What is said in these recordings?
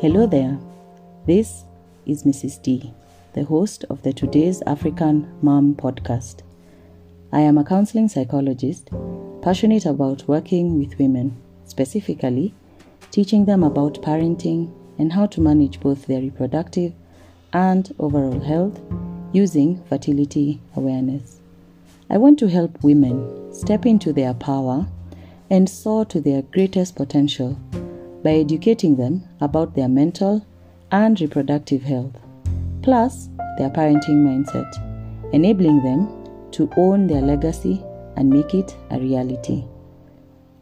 Hello there. This is Mrs. D, the host of the Today's African Mom podcast. I am a counseling psychologist passionate about working with women, specifically teaching them about parenting and how to manage both their reproductive and overall health using fertility awareness. I want to help women step into their power and soar to their greatest potential by educating them about their mental and reproductive health, plus their parenting mindset, enabling them to own their legacy and make it a reality.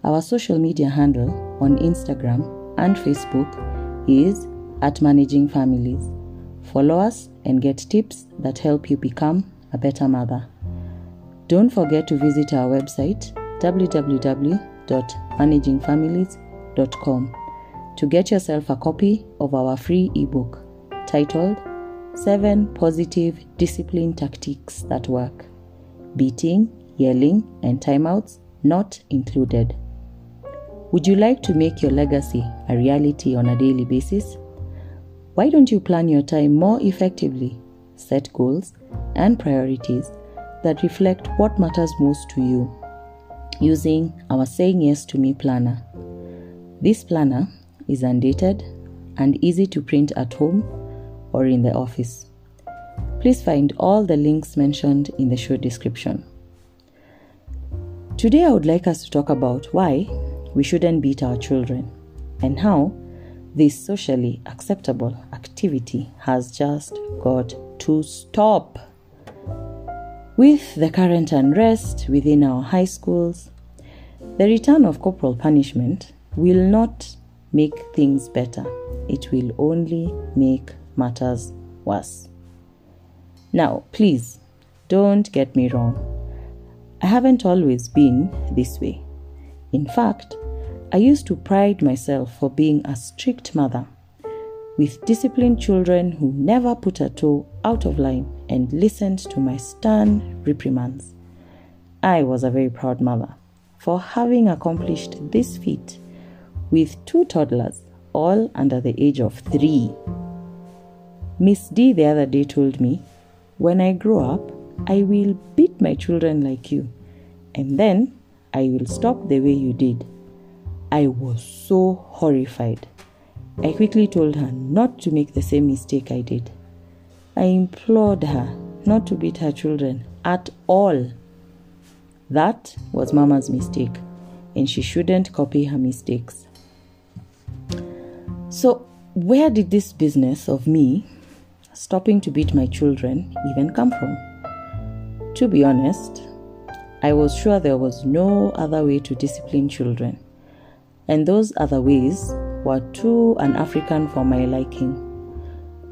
Our social media handle on Instagram and Facebook is at Managing Families. Follow us and get tips that help you become a better mother. Don't forget to visit our website www.managingfamilies.com to get yourself a copy of our free ebook titled 7 Positive Discipline Tactics That Work Beating, Yelling, and Timeouts Not Included. Would you like to make your legacy a reality on a daily basis? Why don't you plan your time more effectively, set goals and priorities that reflect what matters most to you using our Saying Yes to Me planner? This planner is undated and easy to print at home or in the office. Please find all the links mentioned in the show description. Today, I would like us to talk about why we shouldn't beat our children and how this socially acceptable activity has just got to stop. With the current unrest within our high schools, the return of corporal punishment will not make things better, it will only make matters worse. Now, please don't get me wrong. I haven't always been this way. In fact, I used to pride myself for being a strict mother with disciplined children who never put a toe out of line and listened to my stern reprimands. I was a very proud mother for having accomplished this feat with two toddlers, all under the age of three. Miss D the other day told me, When I grow up, I will beat my children like you, and then I will stop the way you did. I was so horrified. I quickly told her not to make the same mistake I did. I implored her not to beat her children at all. That was Mama's mistake, and she shouldn't copy her mistakes. So, where did this business of me stopping to beat my children even come from? To be honest, I was sure there was no other way to discipline children, and those other ways were too un African for my liking.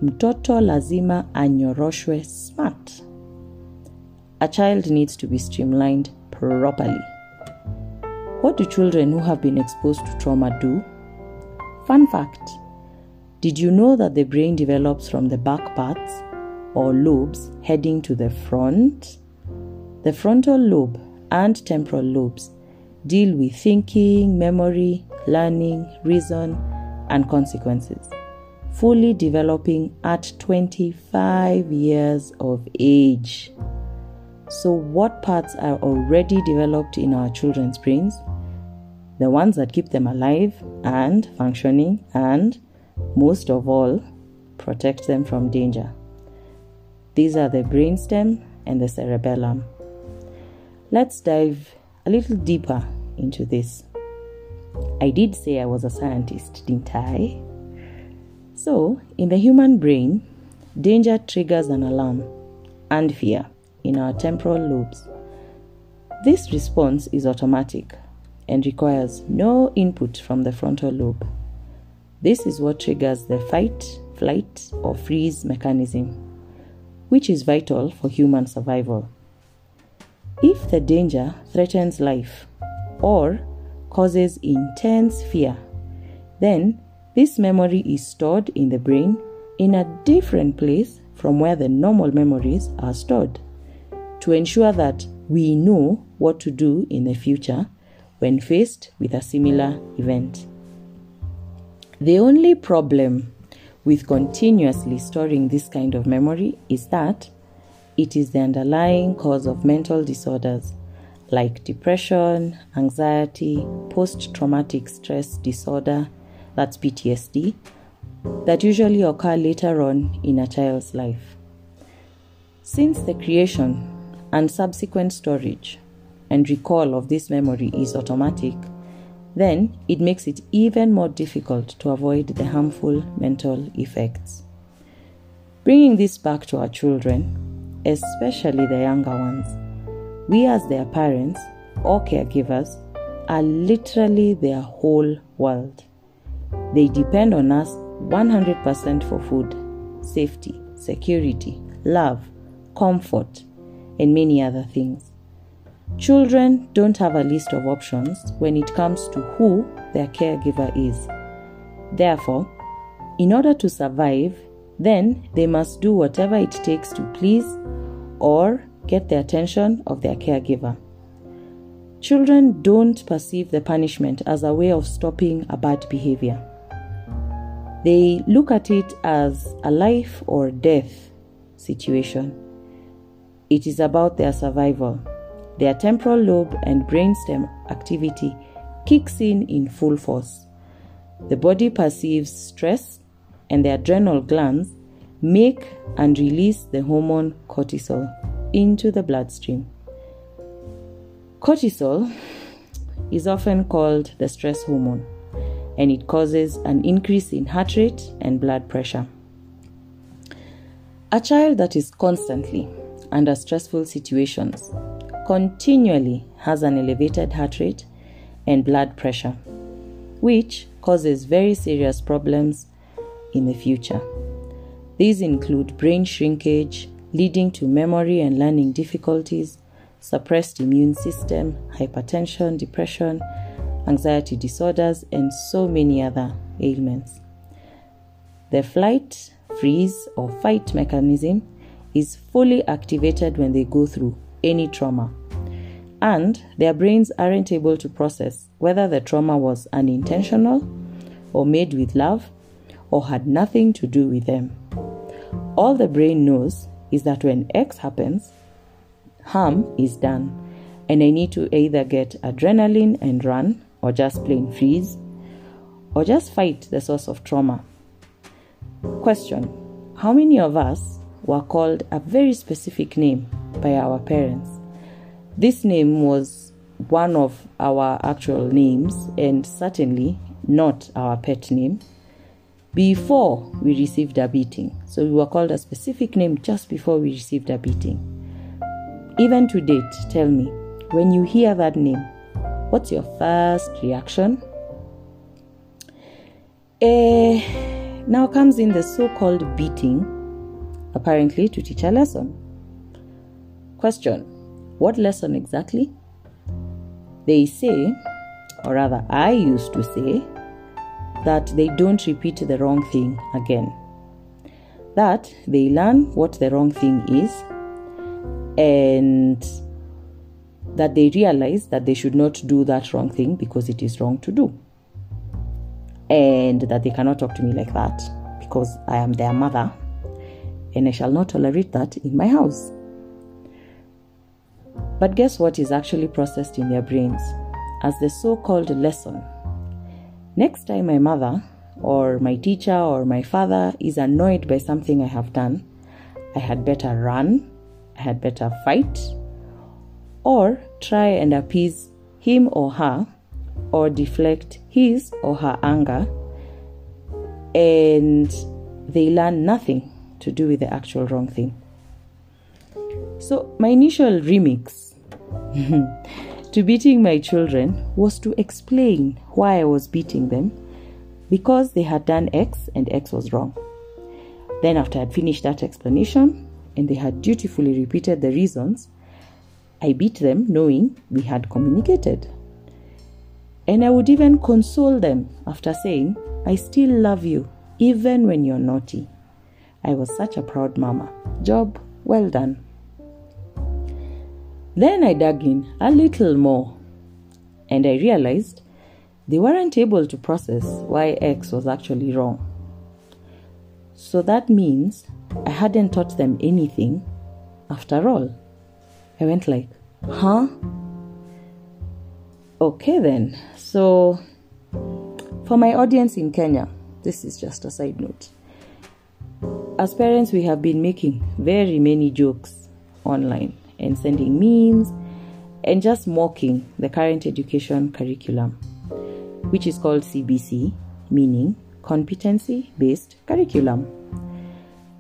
Mtoto lazima anyoroshwe smart. A child needs to be streamlined properly. What do children who have been exposed to trauma do? Fun fact Did you know that the brain develops from the back parts or lobes heading to the front? The frontal lobe and temporal lobes deal with thinking, memory, learning, reason, and consequences, fully developing at 25 years of age. So, what parts are already developed in our children's brains? The ones that keep them alive and functioning, and most of all, protect them from danger. These are the brainstem and the cerebellum. Let's dive a little deeper into this. I did say I was a scientist, didn't I? So, in the human brain, danger triggers an alarm and fear in our temporal lobes. This response is automatic and requires no input from the frontal lobe. This is what triggers the fight, flight, or freeze mechanism, which is vital for human survival. If the danger threatens life or causes intense fear, then this memory is stored in the brain in a different place from where the normal memories are stored to ensure that we know what to do in the future when faced with a similar event. The only problem with continuously storing this kind of memory is that it is the underlying cause of mental disorders like depression, anxiety, post traumatic stress disorder, that's PTSD, that usually occur later on in a child's life. Since the creation and subsequent storage and recall of this memory is automatic, then it makes it even more difficult to avoid the harmful mental effects. Bringing this back to our children, especially the younger ones, we as their parents or caregivers are literally their whole world. They depend on us 100% for food, safety, security, love, comfort, and many other things. Children don't have a list of options when it comes to who their caregiver is. Therefore, in order to survive, then they must do whatever it takes to please or get the attention of their caregiver. Children don't perceive the punishment as a way of stopping a bad behavior. They look at it as a life or death situation. It is about their survival. Their temporal lobe and brainstem activity kicks in in full force. The body perceives stress, and the adrenal glands make and release the hormone cortisol into the bloodstream. Cortisol is often called the stress hormone, and it causes an increase in heart rate and blood pressure. A child that is constantly under stressful situations continually has an elevated heart rate and blood pressure, which causes very serious problems in the future. These include brain shrinkage, leading to memory and learning difficulties, suppressed immune system, hypertension, depression, anxiety disorders, and so many other ailments. The flight, freeze, or fight mechanism is fully activated when they go through any trauma. And their brains aren't able to process whether the trauma was unintentional or made with love or had nothing to do with them. All the brain knows is that when X happens, harm is done, and I need to either get adrenaline and run, or just plain freeze, or just fight the source of trauma. Question How many of us were called a very specific name by our parents. This name was one of our actual names and certainly not our pet name before we received a beating. So we were called a specific name just before we received a beating. Even to date, tell me, when you hear that name, what's your first reaction? Uh, now comes in the so called beating apparently to teach a lesson. Question What lesson exactly? They say, or rather, I used to say, that they don't repeat the wrong thing again. That they learn what the wrong thing is and that they realize that they should not do that wrong thing because it is wrong to do. And that they cannot talk to me like that because I am their mother and I shall not tolerate that in my house. But guess what is actually processed in their brains as the so called lesson? Next time my mother, or my teacher, or my father is annoyed by something I have done, I had better run, I had better fight, or try and appease him or her, or deflect his or her anger, and they learn nothing to do with the actual wrong thing. So, my initial remix to beating my children was to explain why I was beating them because they had done X and X was wrong. Then, after I had finished that explanation and they had dutifully repeated the reasons, I beat them knowing we had communicated. And I would even console them after saying, I still love you, even when you're naughty. I was such a proud mama. Job well done. Then I dug in a little more and I realized they weren't able to process why X was actually wrong. So that means I hadn't taught them anything after all. I went like, huh? Okay then. So for my audience in Kenya, this is just a side note. As parents, we have been making very many jokes online and sending memes and just mocking the current education curriculum, which is called CBC, meaning competency based curriculum.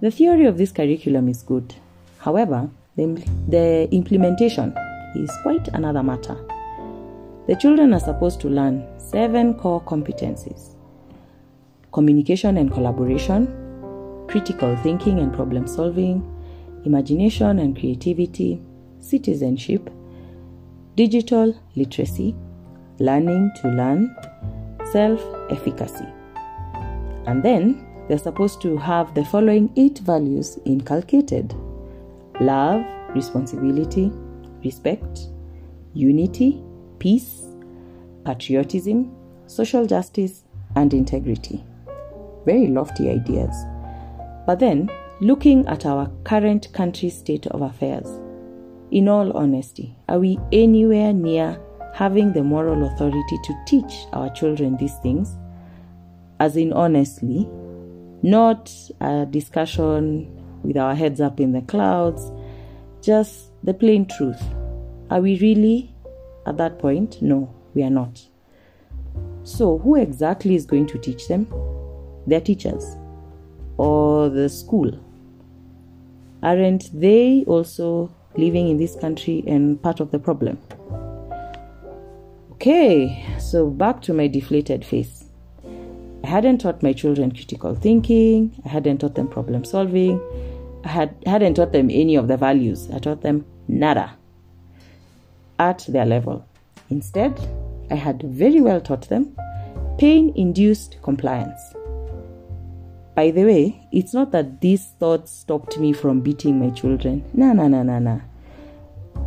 The theory of this curriculum is good. However, the, the implementation is quite another matter. The children are supposed to learn seven core competencies communication and collaboration, critical thinking and problem solving, imagination and creativity, citizenship, digital literacy, learning to learn, self efficacy. And then they're supposed to have the following eight values inculcated love, responsibility, respect, unity, peace, patriotism, social justice, and integrity. Very lofty ideas. But then, looking at our current country state of affairs, in all honesty, are we anywhere near having the moral authority to teach our children these things? As in, honestly, not a discussion with our heads up in the clouds, just the plain truth. Are we really at that point? No, we are not. So, who exactly is going to teach them? Their teachers or the school? Aren't they also living in this country and part of the problem? Okay, so back to my deflated face. I hadn't taught my children critical thinking, I hadn't taught them problem solving, I had, hadn't taught them any of the values. I taught them nada at their level. Instead, I had very well taught them pain induced compliance. By the way, it's not that these thoughts stopped me from beating my children. Nah, nah, nah, nah, nah.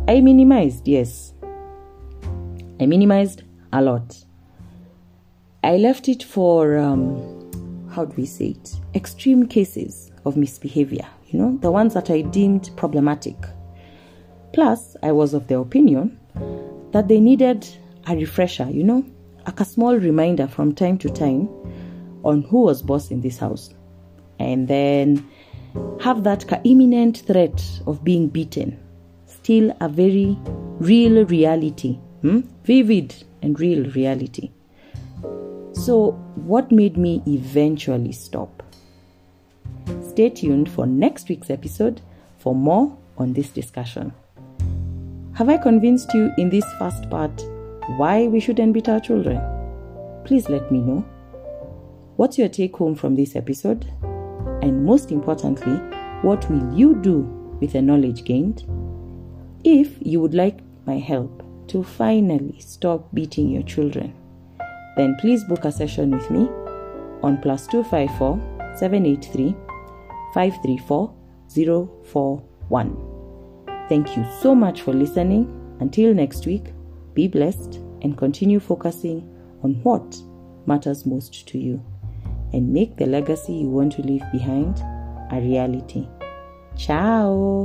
I minimized, yes. I minimized a lot. I left it for, um, how do we say it? Extreme cases of misbehavior, you know, the ones that I deemed problematic. Plus, I was of the opinion that they needed a refresher, you know, like a small reminder from time to time on who was boss in this house. And then have that imminent threat of being beaten still a very real reality, hmm? vivid and real reality. So, what made me eventually stop? Stay tuned for next week's episode for more on this discussion. Have I convinced you in this first part why we shouldn't beat our children? Please let me know. What's your take home from this episode? And most importantly, what will you do with the knowledge gained? If you would like my help to finally stop beating your children, then please book a session with me on plus 254 783 534 041. Thank you so much for listening. Until next week, be blessed and continue focusing on what matters most to you and make the legacy you want to leave behind a reality. Ciao!